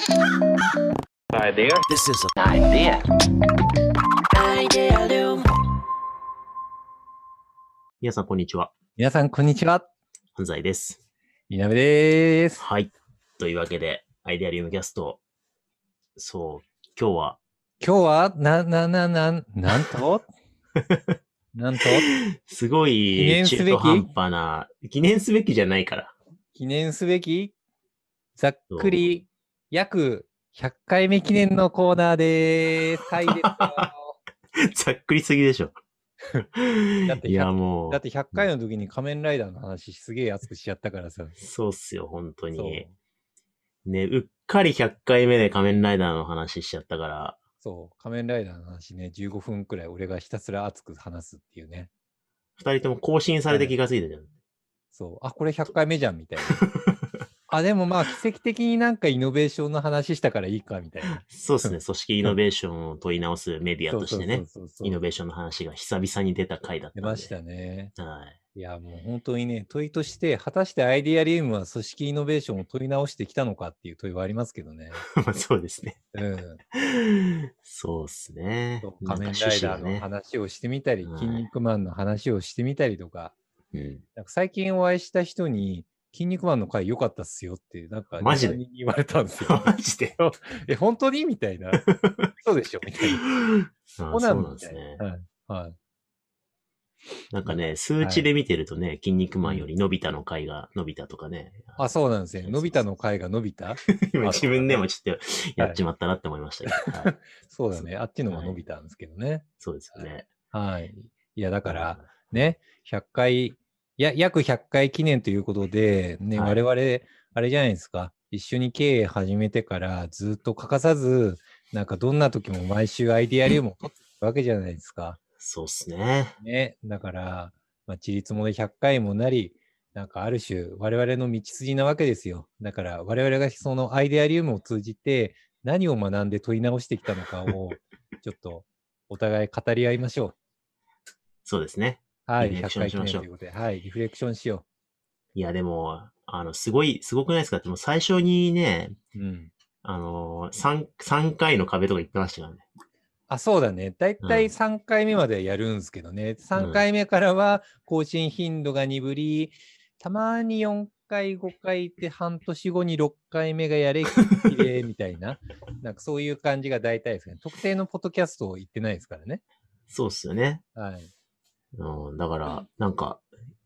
Idea. This is an idea. 皆さん、こんにちは。皆さん、こんにちは。安西です。みなべです。はい。というわけで、アイデアリウムキャスト。そう、今日は、今日は、な、な、な、なん、なんと？なんと？すごい記念すべき？中途半端な、記念すべきじゃないから。記念すべき、ざっくり、約100回目記念のコーナーでーす。はいですよ ざっくりすぎでしょ。だっていや、100もうだっ、て100回の時に仮面ライダーの話すげえ熱くしちゃったからさ。そうっすよ、本当に。ね、うっかり100回目で仮面ライダーの話しちゃったから、そう、仮面ライダーの話ね、15分くらい俺がひたすら熱く話すっていうね。二人とも更新されて気がついたじゃん。そう、あ、これ100回目じゃんみたいな。あ、でもまあ奇跡的になんかイノベーションの話したからいいかみたいな。そうですね、組織イノベーションを問い直すメディアとしてねイノベーションの話が久々に出た回だった。出ましたね。はい。いや、もう本当にね、問いとして、果たしてアイデアリウムは組織イノベーションを問い直してきたのかっていう問いはありますけどね。まあそうですね。うん。そうですね仮面ライダーの。話をしてみたり、はい筋肉マンの話をしてみたりとか、うん。なんか最近お会いした人に、筋肉マンの回良かったっすよって、なんか、マジで？2 3人に言われたんですよ。マジで？え、本当に？みたいな。そうでしょみたいな。あそうなんんですね。な。はい。はい。なんかね、数値で見てるとね、筋肉マンよりのび太の回が伸びたとかね。あ、そうなんですね。のび太の回が伸びた？今あ自分でもちょっとやっちまったなって思いましたけど。はいそうだね。あっちのが伸びたんですけどね。そうですよね。はい。いや、だから、ね、100回、いや、約100回記念ということで、ね、はい我々、あれじゃないですか。一緒に経営始めてからずっと欠かさず、なんかどんな時も毎週アイデアリウムを取ってるわけじゃないですか。そうっすね。ね。だから、まあ、ちりつもで100回もなり、なんかある種、我々の道筋なわけですよ。だから、我々がそのアイデアリウムを通じて、何を学んで問い直してきたのかを、ちょっとお互い語り合いましょう。そうですね。はい、100リフレクション回しましょう記念ということで、はい、リフレクションしよいや、でも、あの、すごい、すごくないですか？でも最初にね、う。うん。あのー、3、三回の壁とか言ってましたからね。あ、そうだね。だいたいうん3回目までやるんですけどね。3回目からは更新頻度が鈍り、たまに4回、5回って半年後に6回目がやれ、きれいみたいな。なんかそういう感じが大体ですね。特定のポッドキャストを言ってないですからね。そうっすよね。はい。うん、だから、なんか、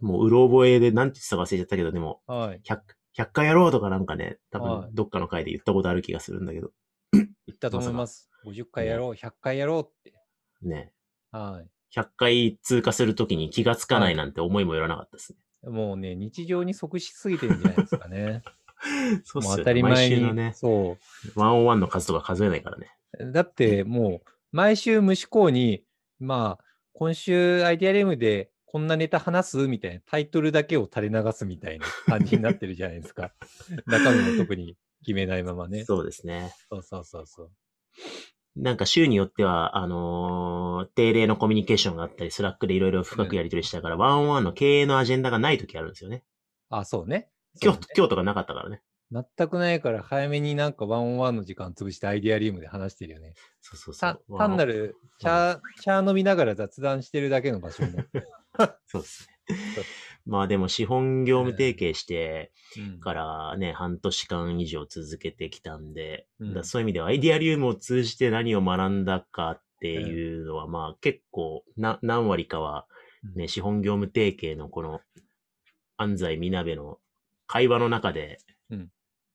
もう、うろ覚えで、なんて言ってたか忘れちゃったけど、でも、はい。100、100回やろうとかなんかね、多はい分、どっかの回で言ったことある気がするんだけど、言ったと思います。50回やろう、100回やろうって。ね、はい。100回通過するときに気がつかないなんて思いもよらなかったですね。もうね、日常に即しすぎてるんじゃないですかね。そうっすよね。当たり前に。毎週のね、そう。ワンオンワンの数とか数えないからね。だってもう、毎週無思考に、まあ、今週アイデアリウムでこんなネタ話すみたいなタイトルだけを垂れ流すみたいな感じになってるじゃないですか。中身も特に決めないままね。そうですね。そうそうそうそう。なんか週によっては、あのー定例のコミュニケーションがあったり、 Slack でいろいろ深くやり取りしたから、ワンオンワンの経営のアジェンダがない時あるんですよね。あ、そうね。今日そうね、今日とかなかったからね。全くないから早めになんかワンオンワンの時間潰してアイデアリウムで話してるよね。そうそうそたう。単なる茶、茶飲みながら雑談してるだけの場所も。そうですね。まあでも資本業務提携してうんからね、半年間以上続けてきたんで、うんそういう意味ではアイディアリウムを通じて何を学んだかっていうのは、まあ結構な何割かはね、資本業務提携のこの安西みなべの会話の中でうん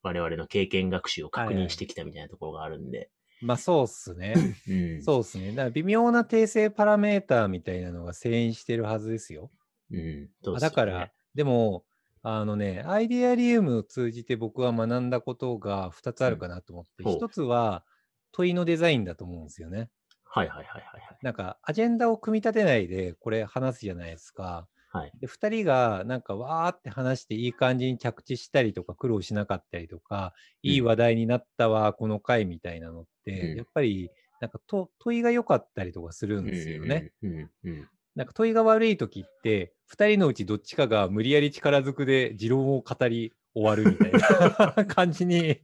我々の経験学習を確はいはい認してきたみたいなところがあるんで、まあそうっすね。うん。そうですね。だから微妙な訂正パラメーターみたいなのが遷移してるはずですよ。うん。そうねだから、、でも、あのね、アイデアリウムを通じて僕は学んだことが2つあるかなと思って、うんほう1つは問いのデザインだと思うんですよね。はいはいはいはいはい。なんか、アジェンダを組み立てないでこれ話すじゃないですか。はい。で、2人がなんかわーって話していい感じに着地したりとか苦労しなかったりとか、うんいい話題になったわ、この回みたいなのって、うんやっぱりなんかと問いが良かったりとかするんですよね。うんうんうん。なんか問いが悪い時って、2人のうちどっちかが無理やり力ずくで持論を語り終わるみたいな 感じに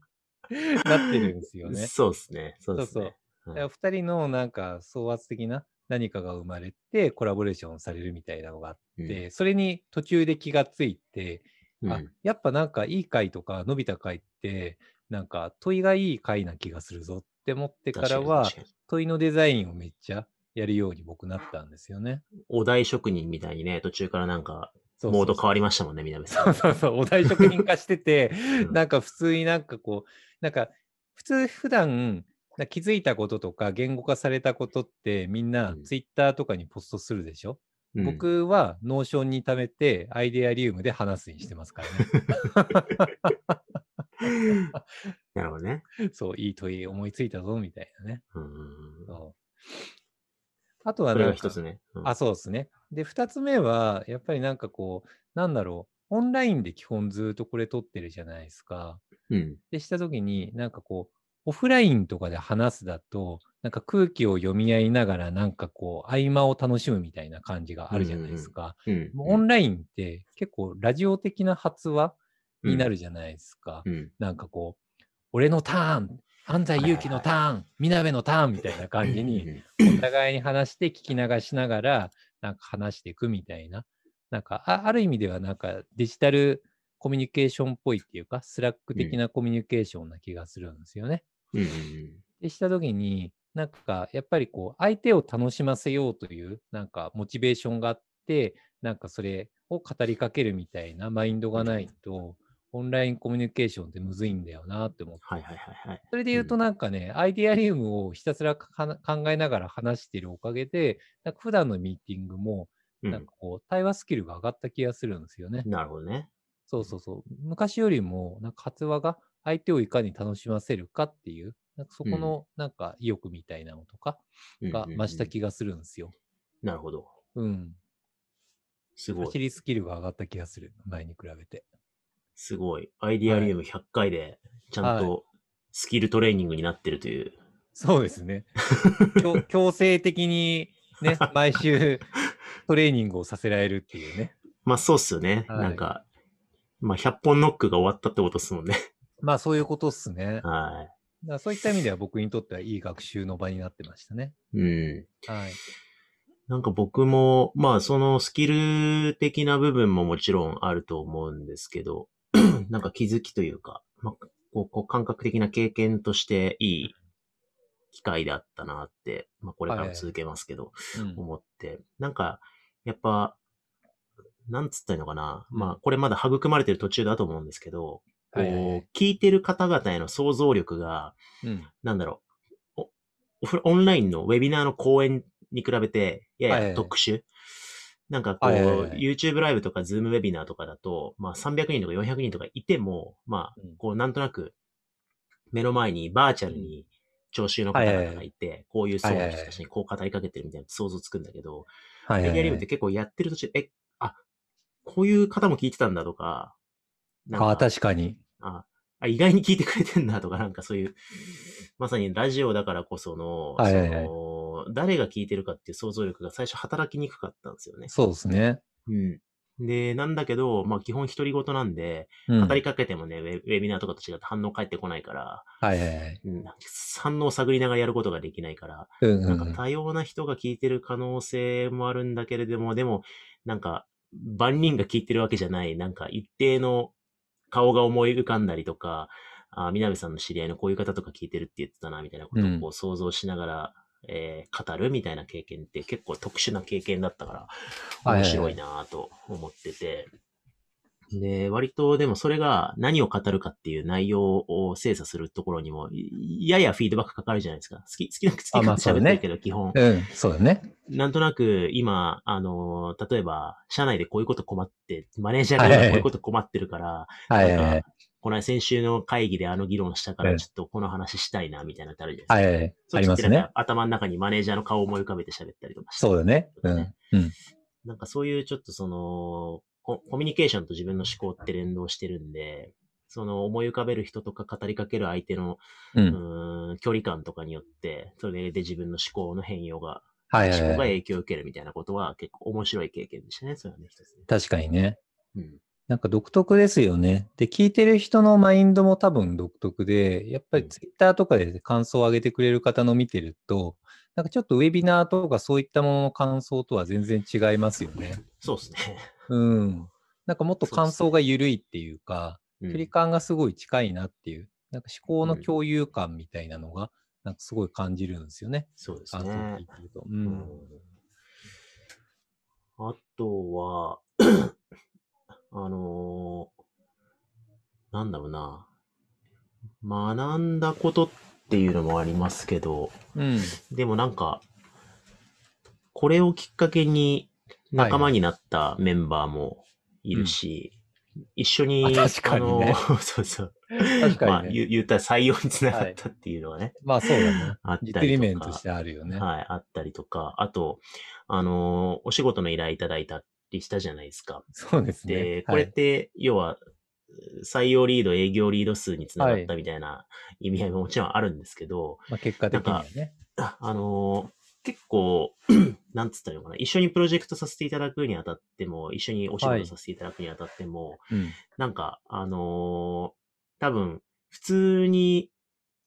なってるんですよね。そうですね。そうですね。だから二人のなんか総圧的な何かが生まれてコラボレーションされるみたいなのがあって、それに途中で気がついて、うん。あ、やっぱなんかいい回とか伸びた回って、なんか問いがいい回な気がするぞって思ってからは、問いのデザインをめっちゃやるように僕なったんですよね。お題職人みたいにね、途中からなんか、モード変わりましたもんね、南さ。そうんそうそう、お題職人化してて、うん。なんか普通になんかこう、なんか普通普段な気づいたこととか言語化されたことってみんなうんツイッターとかにポストするでしょ、うん、僕は Notion に貯めてアイデアリウムで話すにしてますからなるほどね。ね。そう、いい問い思いついたぞみたいなね。あとはなん一つね。うんあ、そうですね。で、二つ目は、やっぱりなんかこう、なんだろう、オンラインで基本ずっとこれ撮ってるじゃないですか。うん。でしたときに、なんかこう、オフラインとかで話すだと、なんか空気を読み合いながら、なんかこう、合間を楽しむみたいな感じがあるじゃないですか。うん。もうオンラインって結構ラジオ的な発話になるじゃないですか。うん。なんかこう、俺のターン、安斎勇樹のターン、みなべのターンみたいな感じに、うんお互いに話して聞き流しながら、なんか話していくみたいな。なんか、あある意味ではなんかデジタルコミュニケーションっぽいっていうか、 Slack 的なコミュニケーションな気がするんですよね。うんうしたときに、なんか、やっぱりこう、相手を楽しませようという、なんか、モチベーションがあって、なんかそれを語りかけるみたいなマインドがないと、オンラインコミュニケーションってむずいんだよなって思って。はいはいはいはい。それで言うとなんかね、アイデアリウムをひたすらか考えながら話しているおかげで、なんか普段のミーティングも、うんなんかこう、対話スキルが上がった気がするんですよね。なるほどね。そうそうそう。昔よりも、なんか発話が相手をいかに楽しませるかっていう、なんかそこのなんか意欲みたいなのとかが増した気がするんですよ。なるほど。うん。すごい。走りスキルが上がった気がする。前に比べて。すごい。アイディアリウム100回で、ちゃんはとスキルトレーニングになってるという。そうですね。強 強制的にね、毎週トレーニングをさせられるっていうね。まあそうっすよね。はいなんか、まあ100本ノックが終わったってことっすもんね。まあそういうことっすね。はらそういった意味では僕にとってはいい学習の場になってましたね。い。うん。はい。なんか僕も、まあそのスキル的な部分ももちろんあると思うんですけど、なんか気づきというか、まあ、こうこう感覚的な経験としていい機会であったなって、まあこれからも続けますけど、うん思って、なんか、やっぱ、なんつったのかな。うんまあ、これまだ育まれてる途中だと思うんですけど、こう、はいはい。はい聞いてる方々への想像力が、うん。なんだろう、おオンラインのウェビナーの講演に比べて、ややはいはい特殊？なんかこう、YouTube ライブとか Zoom ウェビナーとかだと、まあ300人とか400人とかいても、まあうん、こうなんとなく、目の前にバーチャルに聴衆の方々がいて、こういう層の人たちにこう語りかけてるみたいな想像つくんだけど、メディアリウムって結構やってる途中、え、あ、こういう方も聞いてたんだとか、なんか確かに。ああ、意外に聞いてくれてんだとか、なんかそういう、まさにラジオだからこその、はいはいはいその、誰が聞いてるかっていう想像力が最初働きにくかったんですよね。そうですね。うん。で、なんだけど、まあ基本独り言なんで、うん。語りかけてもね、ウェウェビナーとかと違って反応返ってこないから、はいはいはい。うん、反応を探りながらやることができないから、うんうんうん。なんか多様な人が聞いてる可能性もあるんだけれども、でも、なんか、万人が聞いてるわけじゃない、なんか一定の顔が思い浮かんだりとか、あ、みなべさんの知り合いのこういう方とか聞いてるって言ってたな、みたいなことをこう想像しながら、えー語るみたいな経験って結構特殊な経験だったから、はい。面白いなと思ってて、で、割とでもそれが何を語るかっていう内容を精査するところにも、いややフィードバックかかるじゃないですか。好き、好きな、好きあまあ勝手喋ってるけど、基本。うん、そうだね。なんとなく今、あの、例えば、社内でこういうこと困って、マネージャーが今こういうこと困ってるから、はいはい。この間先週の会議であの議論したから、うんちょっとこの話したいな、みたいなのってあるじゃないですか。はいはいありますね。頭の中にマネージャーの顔を思い浮かべて喋ったりとかして。そうだね。うん。うん。なんかそういうちょっとその、ココミュニケーションと自分の思考って連動してるんで、その思い浮かべる人とか語りかける相手の、う。うんーん距離感とかによって、それで自分の思考の変容が、はい思考がはいはい。影響を受けるみたいなことは結構面白い経験でしたね、それはね、一つね。確かにね。うん。なんか独特ですよね。で、聞いてる人のマインドも多分独特で、やっぱりツイッターとかで感想を上げてくれる方の見てると、なんかちょっとウェビナーとかそういったものの感想とは全然違いますよね。そうですね。うん。なんかもっと感想が緩いっていうか、うん距離感がすごい近いなっていう、なんか思考の共有感みたいなのが、なんかすごい感じるんですよね。そうですねい。てると。う。うんんあとは、あのーなんだろうな。学んだことっていうのもありますけど、うん。でもなんか、これをきっかけに仲間になったメンバーもいるし、一緒に、あ確かにね そうそう。確かにねまあ、言言ったら採用につながったっていうのはね、まあそうだね。あったりと実か。利面としてあるよね。はい、あったりとか、あと、あのーお仕事の依頼いただいたりしたじゃないですか。そうですね。で、これって、要は、採用リード、営業リード数につながったみたいな意味合いももちろんあるんですけど、まあ、結果的にはね。ああのー結構、なんつったのかな、一緒にプロジェクトさせていただくにあたっても、一緒にお仕はい事させていただくにあたっても、うん。なんか、あのー多分、普通に、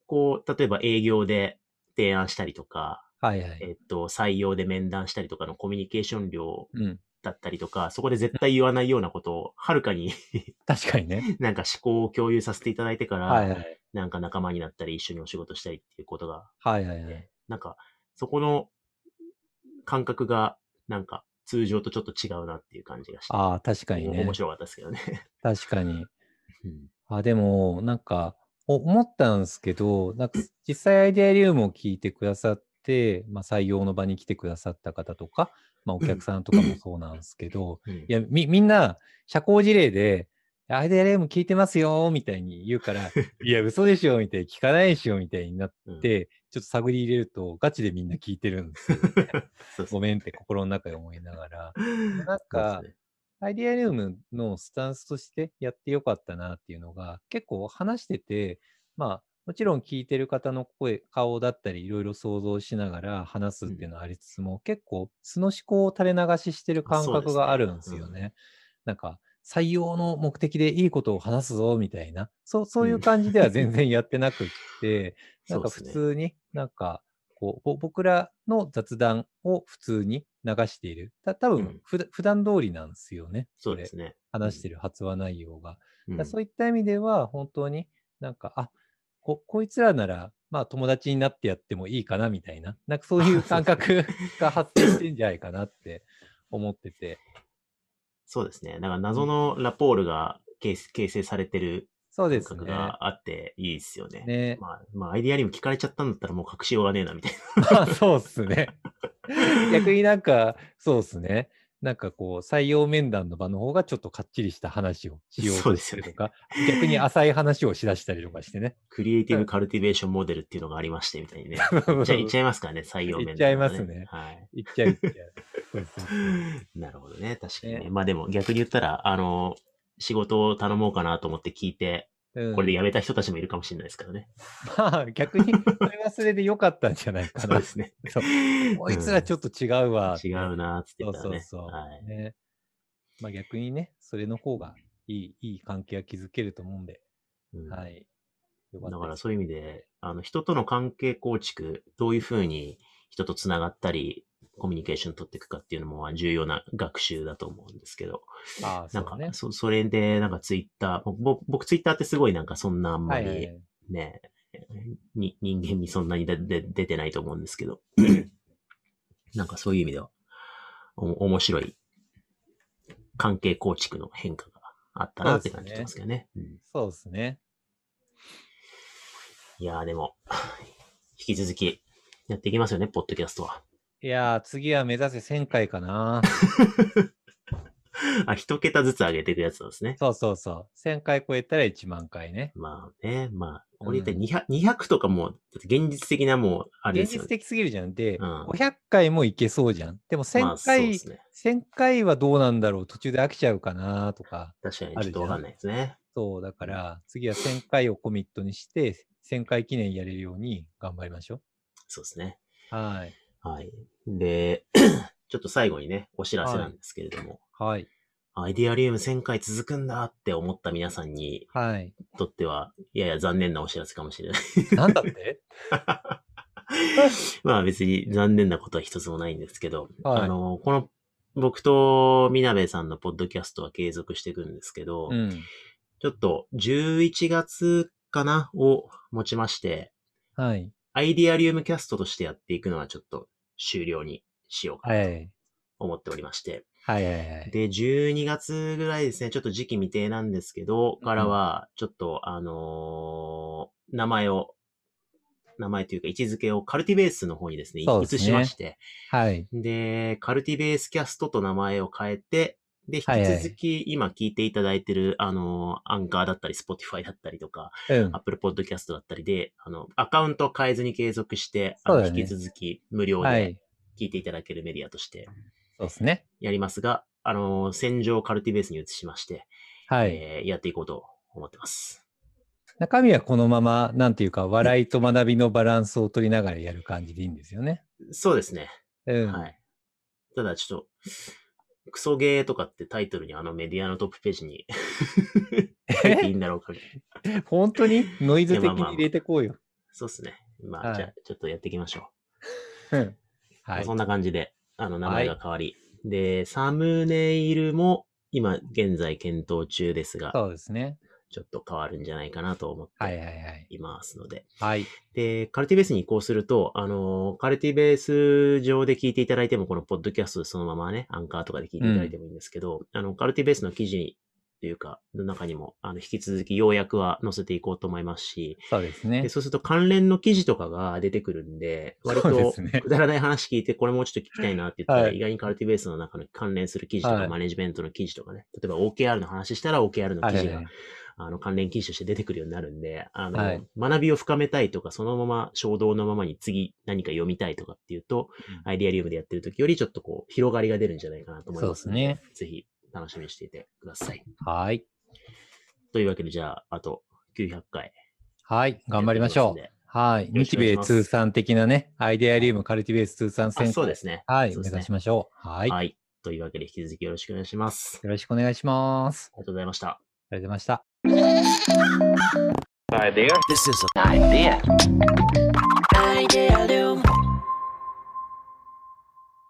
こう、例えば営業で提案したりとか、はいはい。えっと、採用で面談したりとかのコミュニケーション量うん。だったりとか、そこで絶対言わないようなことを、はるかに 確かにね。なんか思考を共有させていただいてから、はいはい。なんか仲間になったり一緒にお仕事したりっていうことが、はいはいはい。なんか、そこの感覚が、なんか、通常とちょっと違うなっていう感じがして、ああ、確かにねお面。白かったですけどね。確かに。うんあ、でも、なんか、お思ったんですけど、なんか実際アイデアリウムを聞いてくださって、まあ、採用の場に来てくださった方とか、まあ、お客さんとかもそうなんですけど、うん。いや、み、みんな、社交辞令で、アイデアリウム聞いてますよ、みたいに言うから、いや、嘘でしょ、みたいに聞かないでしょ、みたいになっうん。て、ちょっと探り入れると、ガチでみんな聞いてるんですよ。そうごめんって心の中で思いながら。なんか、アイデアルームのスタンスとしてやってよかったなっていうのが、結構話してて、まあ、もちろん聞いてる方の声、顔だったり、いろいろ想像しながら話すっていうのはありつつも、結構素の思考を垂れ流ししてる感覚があるんですよね。なんか、採用の目的でいいことを話すぞみたいな、そうそういう感じでは全然やってなくっ て、なんか普通になんか、こうぼ僕らの雑談を普通に流している。た多分うん普段通りなんですよね。そうですね。話してる発話内容が。うんそういった意味では、本当になんか、あここいつらなら、まあ友達になってやってもいいかなみたいな、なんかそういう感覚が発生してんじゃないかなって思ってて。そうですね。だから謎のラポールが形形成されてる感そうですがあっていいですよね。ねまあ、まあ、アイデアにも聞かれちゃったんだったらもう隠しようがねえな、みたい まあそうっすね。逆になんか、そうっすね。なんかこう、採用面談の場の方がちょっとかっちりした話をしようとそうですよねするとか、逆に浅い話をしだしたりとかしてね。クリエイティブカルティベーションモデルっていうのがありまして、みたいにね。言っちゃ言っちゃいますからね、採用面、言っちゃいますねはい。言っちゃう言っちゃう。そうそうそう なるほどね。確かにね。ねまあでも逆に言ったら、あの、仕事を頼もうかなと思って聞いて、うんこれで辞めた人たちもいるかもしれないですからね。まあ逆に、それはそれで良かったんじゃないかな。そうですね。そう こいつらちょっと違うわ。違うなつってそうたらね。そうそう。はい。ね。まあ逆にね、それの方がいい、いい関係が築けると思うんで、うんはい。よかだからそういう意味で、あの、人との関係構築、どういうふうに人と繋がったり、コミュニケーション取っていくかっていうのもまあ重要な学習だと思うんですけど、ああ、なんかそ。そ、それで、なんかツイッター、僕、僕ツイッターってすごいなんかそんなあんまりはいはいはい。ね、に人間にそんなにでで出てないと思うんですけど、なんかそういう意味では、お面白い関係構築の変化があったなって感じてますけどね。うんそうですね。いやーでも、引き続きやっていきますよね、ポッドキャストは。いやー、次は目指せ1000回かな。あ、一桁ずつ上げていくやつなんですね。そうそうそう。1000回超えたら1万回ね。まあね、まあ、これって200、200とかもう、だって現実的なもう、あれで現すよね。実的すぎるじゃん。で、うん500回もいけそうじゃん。でもまあ1000そう回、ですね。1000回はどうなんだろう。途中で飽きちゃうかなとか。確かにちょっとわかんないですね。そう、だから次は1000回をコミットにして、1000回記念やれるように頑張りましょそうですね。う。はい。はい。で、ちょっと最後にね、お知らせなんですけれども、はい。アイデアリウム1000回続くんだって思った皆さんにはい。とっては、やや残念なお知らせかもしれない。なんだって？まあ別に残念なことは一つもないんですけど、はいあの、この僕とみなべさんのポッドキャストは継続していくんですけど、うん。ちょっと11月かなをもちまして、はい。アイディアリウムキャストとしてやっていくのはちょっと終了にしようかなとはい。思っておりまして。はいはいはい。で、12月ぐらいですね、ちょっと時期未定なんですけど、からは、ちょっと、あのー名前を、名前というか位置づけを CULTIBASE の方にですね、移しまして、はい。で、 CULTIBASE キャストと名前を変えて、で、引き続き今聞いていただいてる、あのーアンカーだったり、 Spotify だったりとか、うん Apple Podcast だったりで、あの、アカウントを変えずに継続して、ね引き続き無料ではい。聞いていただけるメディアとしてそうですね。やりますが、あの、戦場カルティベースに移しまして、はい。えーやっていこうと思ってます。中身はこのまま、なんていうか、笑いと学びのバランスを取りながらやる感じでいいんですよね。そうですね。うん。はい。ただちょっと、クソゲーとかってタイトルにあのメディアのトップページに書いていいんだろうかみたいな。本当にノイズ的に入れてこうよ。そうですね。まあ、はいじゃあちょっとやっていきましょう。はいそ。んな感じで、あの、名前が変わり。で、サムネイルも今現在検討中ですが、そうですね。ちょっと変わるんじゃないかなと思ってはいはいはい。いますので。はい。で、カルティベースに移行すると、あの、カルティベース上で聞いていただいても、このポッドキャストでそのままね、アンカーとかで聞いていただいてもいいんですけど、あの、カルティベースの記事というか、の中にも、あの、引き続き要約は載せていこうと思いますし、そうですねで。そうすると関連の記事とかが出てくるんで、割とくだらない話聞いて、これもうちょっと聞きたいなって言ったら、はい意外にカルティベースの中の関連する記事とか、はいマネジメントの記事とかね、例えば OKR の話したら OKR の記事が、はいはいはい。あの、関連記事として出てくるようになるんで、あの、はい学びを深めたいとか、そのまま衝動のままに次何か読みたいとかっていうと、うんアイデアリウムでやってる時よりちょっとこう、広がりが出るんじゃないかなと思いますそうですぜひ楽しみにしていてください。はい。というわけで、じゃあ、あと900回。はい。頑張りましょう。はい。日米通算的なね、アイデアリウムカルティベース通算あ戦そうですね。はい。目指しましょう。はい。はい。というわけで、引き続きよろしくお願いします。よろしくお願いします。ありがとうございました。ありがとうございました。Idea. This is an idea. Idea Idealium.